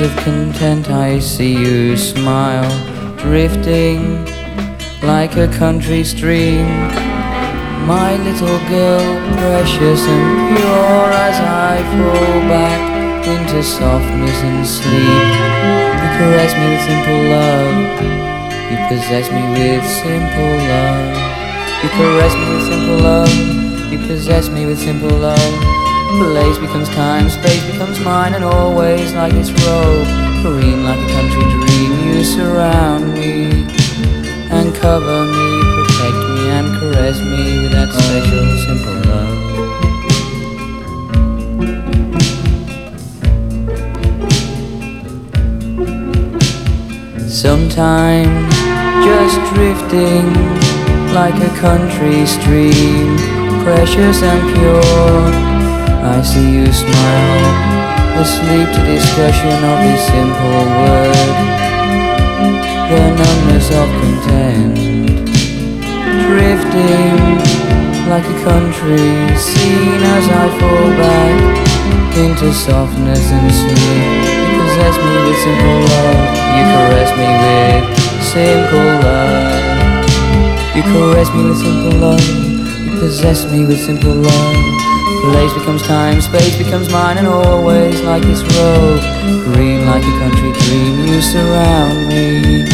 of content, I see you smile, drifting like a country stream. My little girl, precious and pure as I fall back into softness and sleep. You caress me with simple love. You possess me with simple love. You caress me with simple love. You possess me with simple love. Place becomes time, space becomes mine, and always like this robe, green like a country dream. You surround me and cover me, protect me and caress me with that special simple love. Sometimes just drifting like a country stream, precious and pure. I see you smile, asleep to discussion of this simple word, the numbness of content, drifting like a country scene as I fall back into softness and sleep. You possess me with simple love. You caress me with simple love. You caress me with simple love. You possess me with simple love. Place becomes time, space becomes mine, and always like this road, green like a country dream. You surround me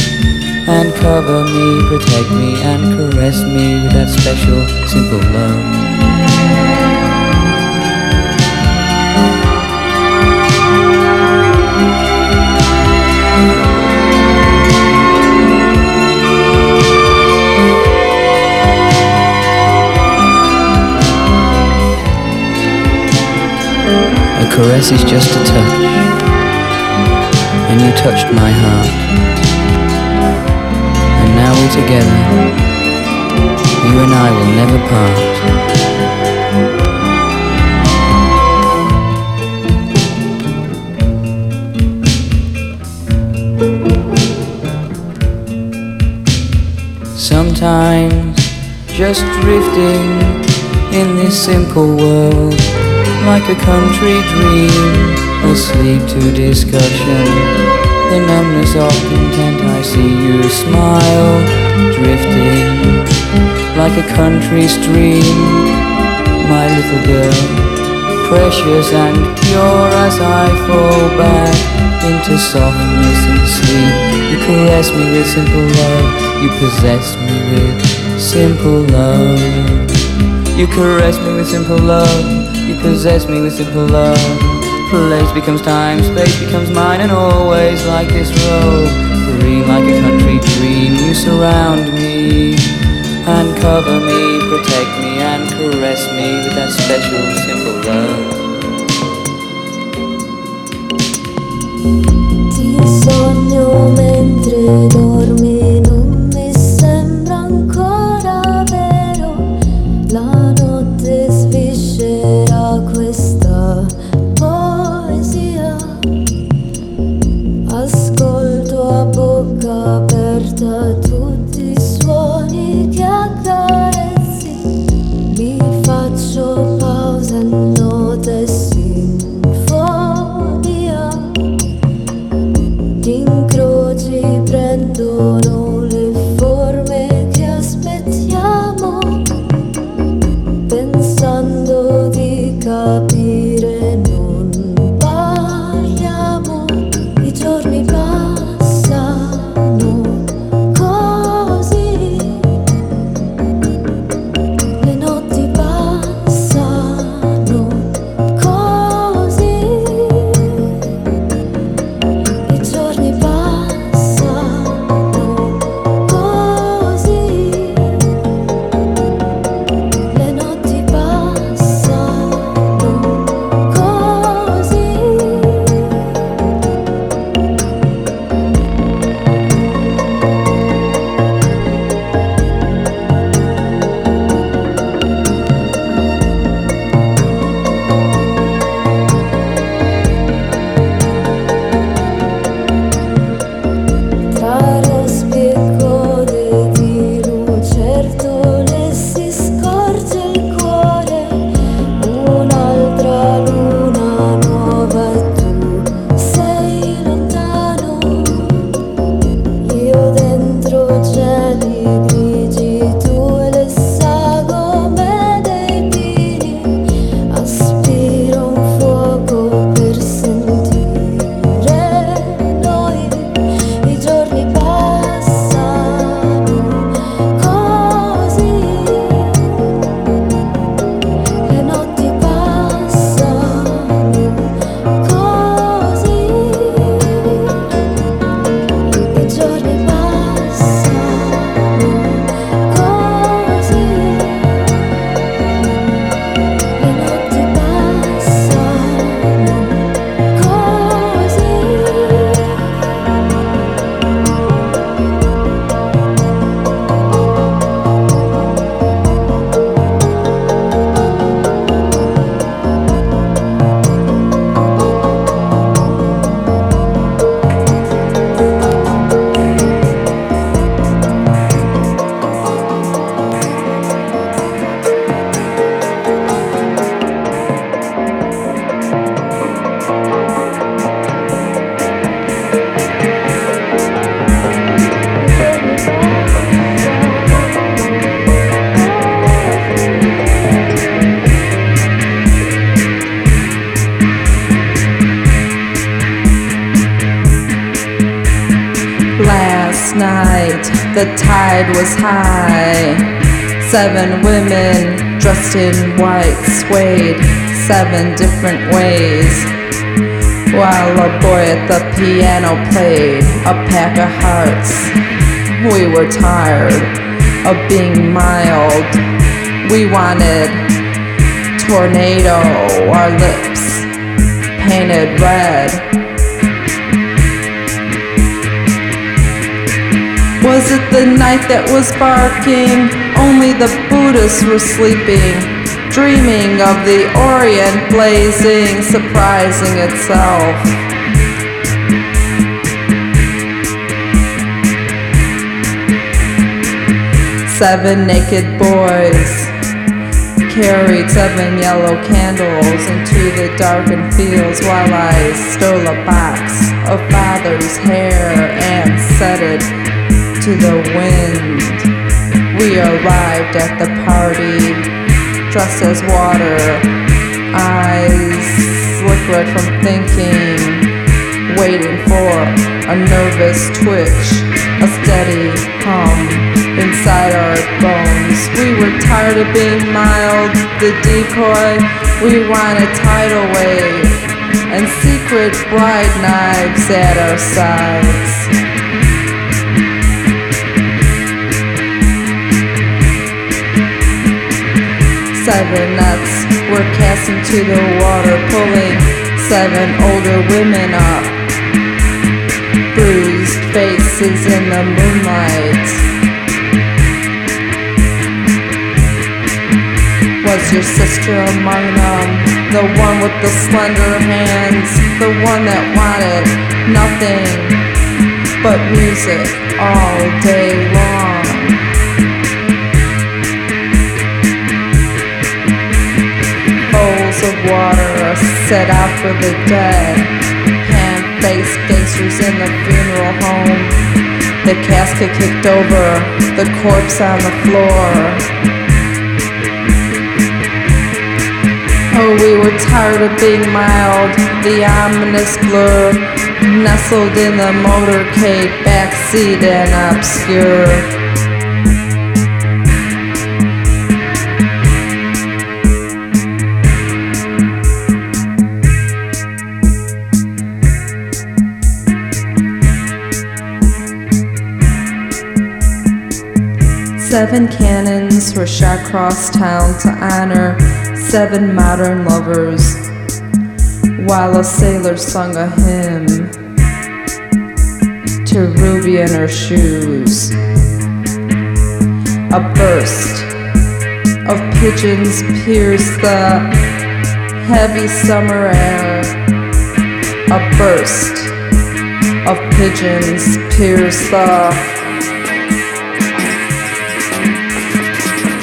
and cover me, protect me, and caress me with that special simple love. Caress is just a touch, and you touched my heart. And now we're together, you and I will never part. Sometimes just drifting in this simple world like a country dream, asleep to discussion. The numbness of content, I see you smile, drifting like a country stream. My little girl, precious and pure as I fall back into softness and sleep. You caress me with simple love, you possess me with simple love. You caress me with simple love. Possess me with simple love. Place becomes time, space becomes mine, and always like this road. Green like a country dream, you surround me and cover me, protect me, and caress me with that special simple love. Ti sogno mentre dormi, Seven women dressed in white swayed seven different ways. While a boy at the piano played a pack of hearts. We were tired of being mild. We wanted tornado, our lips painted red. Was it the night that was barking? Only the Buddhists were sleeping, dreaming of the Orient blazing, surprising itself. Seven naked boys carried seven yellow candles into the darkened fields while I stole a box of father's hair and set it to the wind. We arrived at the party, dressed as water, eyes liquid from thinking, waiting for a nervous twitch, a steady hum inside our bones. We were tired of being mild, the decoy. We wanted tidal wave and secret bride knives at our sides. Seven nuts were cast into the water, pulling seven older women up. Bruised faces in the moonlight. Was your sister among them? The one with the slender hands, the one that wanted nothing but music all day long. Set out for the dead. Hand-faced gangsters in the funeral home. The casket kicked over, the corpse on the floor. Oh, we were tired of being mild, the ominous blur, nestled in the motorcade backseat and obscure. Seven cannons were shot across town to honor seven modern lovers, while a sailor sung a hymn to Ruby in her shoes. A burst of pigeons pierced the heavy summer air. A burst of pigeons pierced the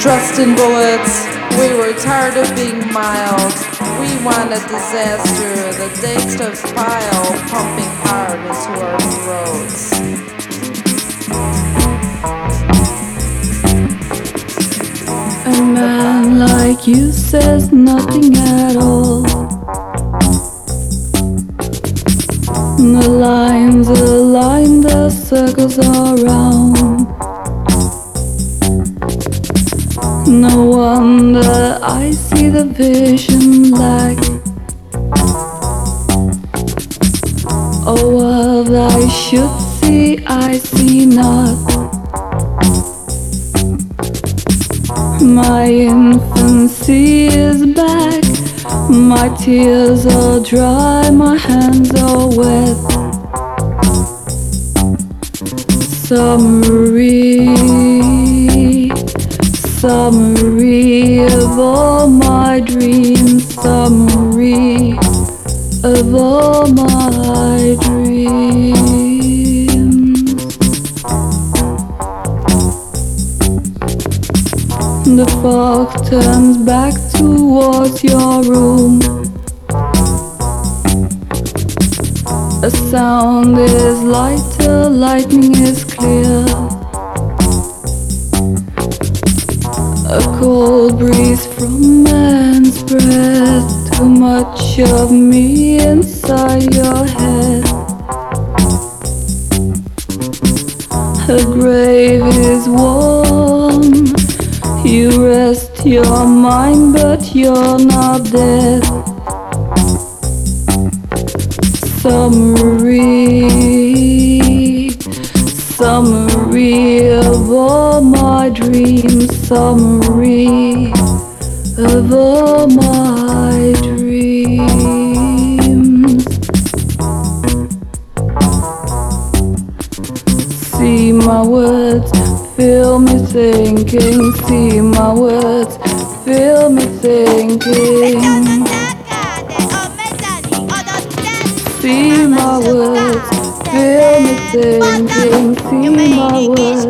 Dressed in bullets, we were tired of being mild. We wanted disaster, the taste of fire pumping hard into our throats. A man like you says nothing at all. The lines align, the circles around. No wonder I see the vision lack. Oh, what I should see, I see not. My infancy is back. My tears are dry, my hands are wet. Summary summary of all my dreams, summary of all my dreams. The fog turns back towards your room. A sound is lighter, lightning is clear. A cold breeze from man's breath. Too much of me inside your head. A grave is warm. You rest your mind, but you're not dead. Summary, summary of all my dreams summary of all my dreams. See my words, feel me thinking. See my words, feel me thinking. See my words, feel me thinking. See my words.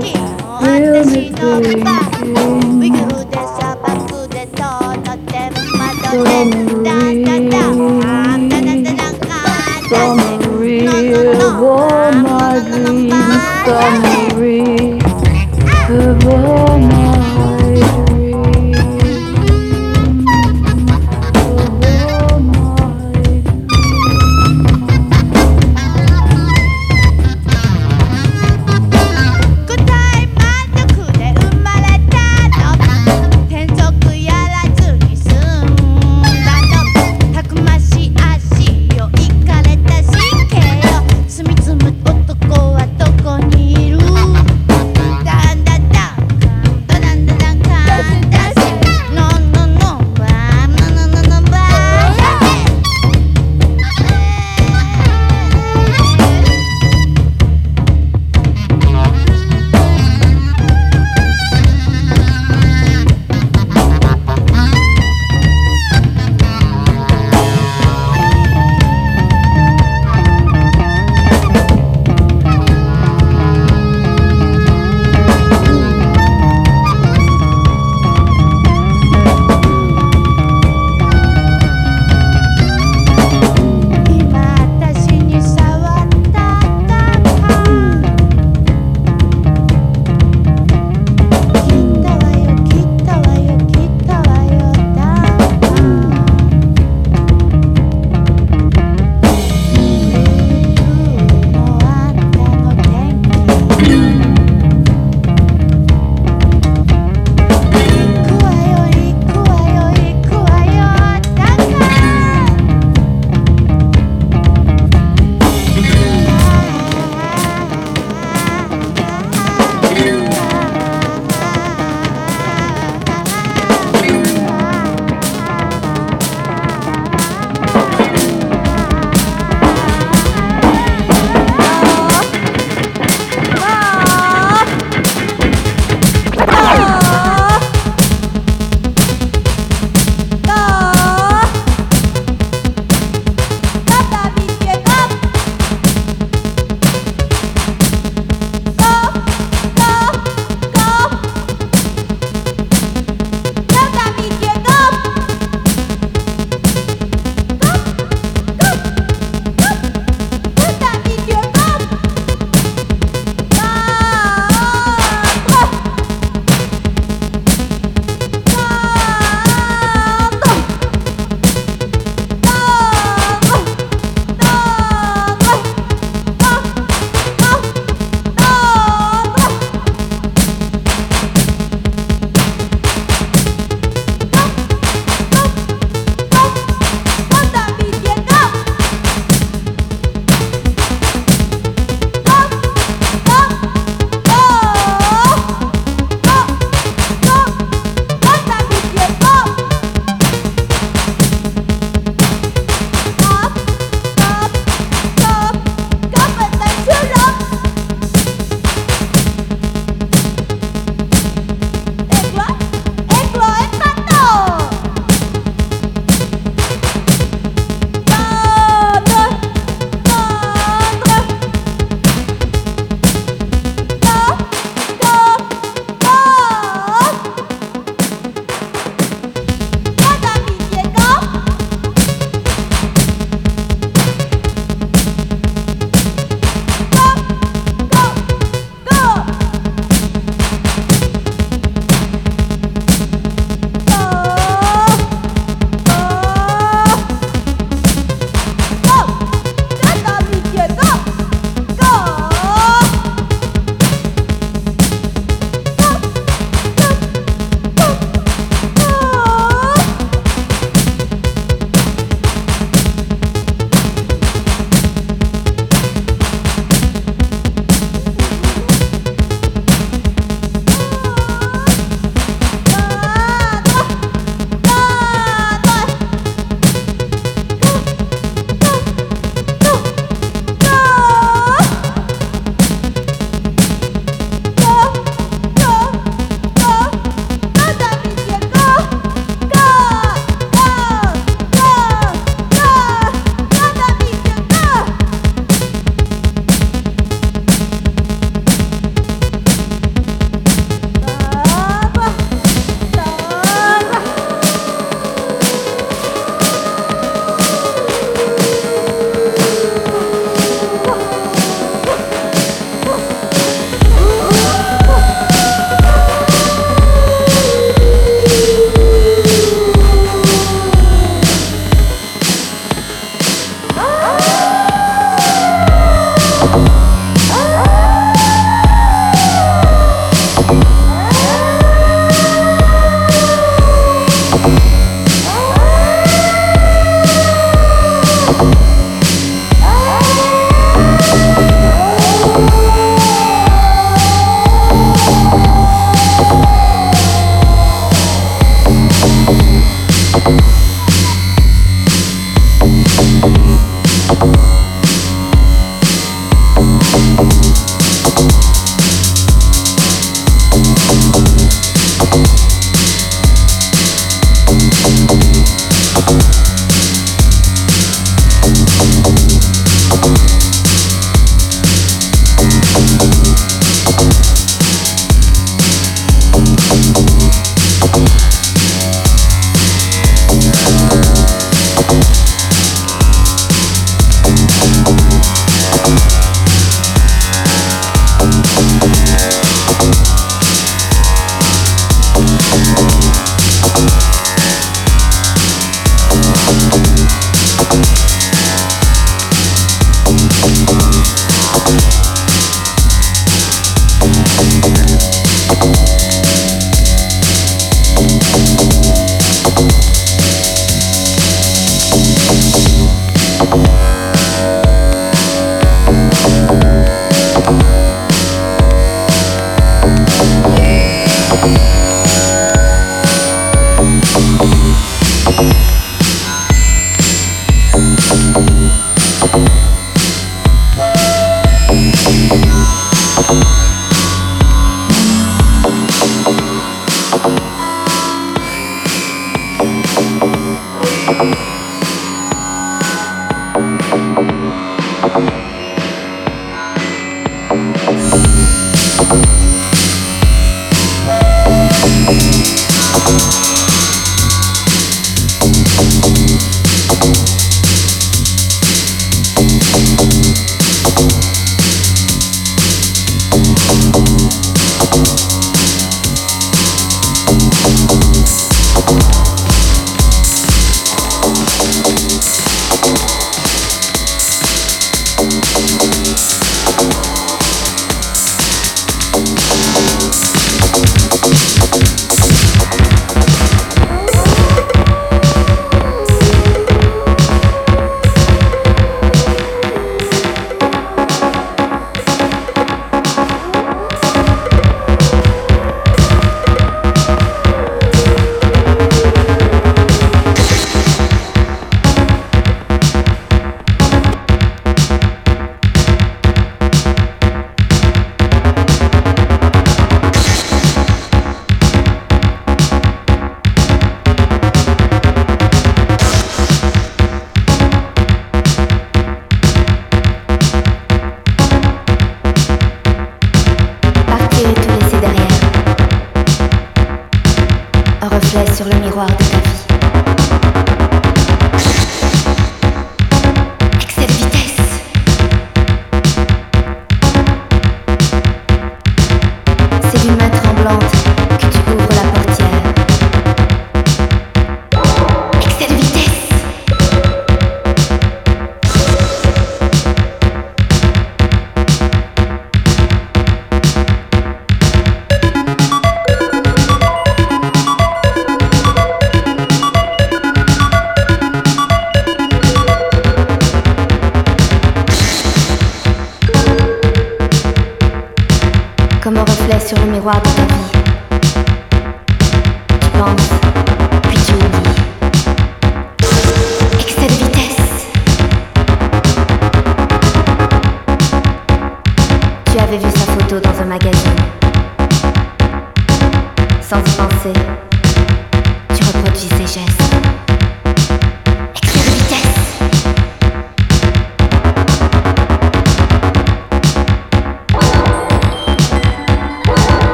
梅花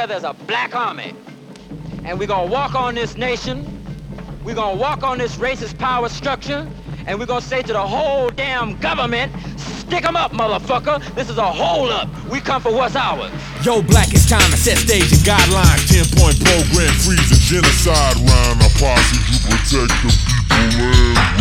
together as a black army. And we're gonna walk on this nation, we're gonna walk on this racist power structure, and we're gonna say to the whole damn government, stick 'em up, motherfucker. This is a hold up. We come for what's ours. Yo, black, it's time to set stage and guidelines. 10 point program, freeze a genocide round. Our posse to protect the people.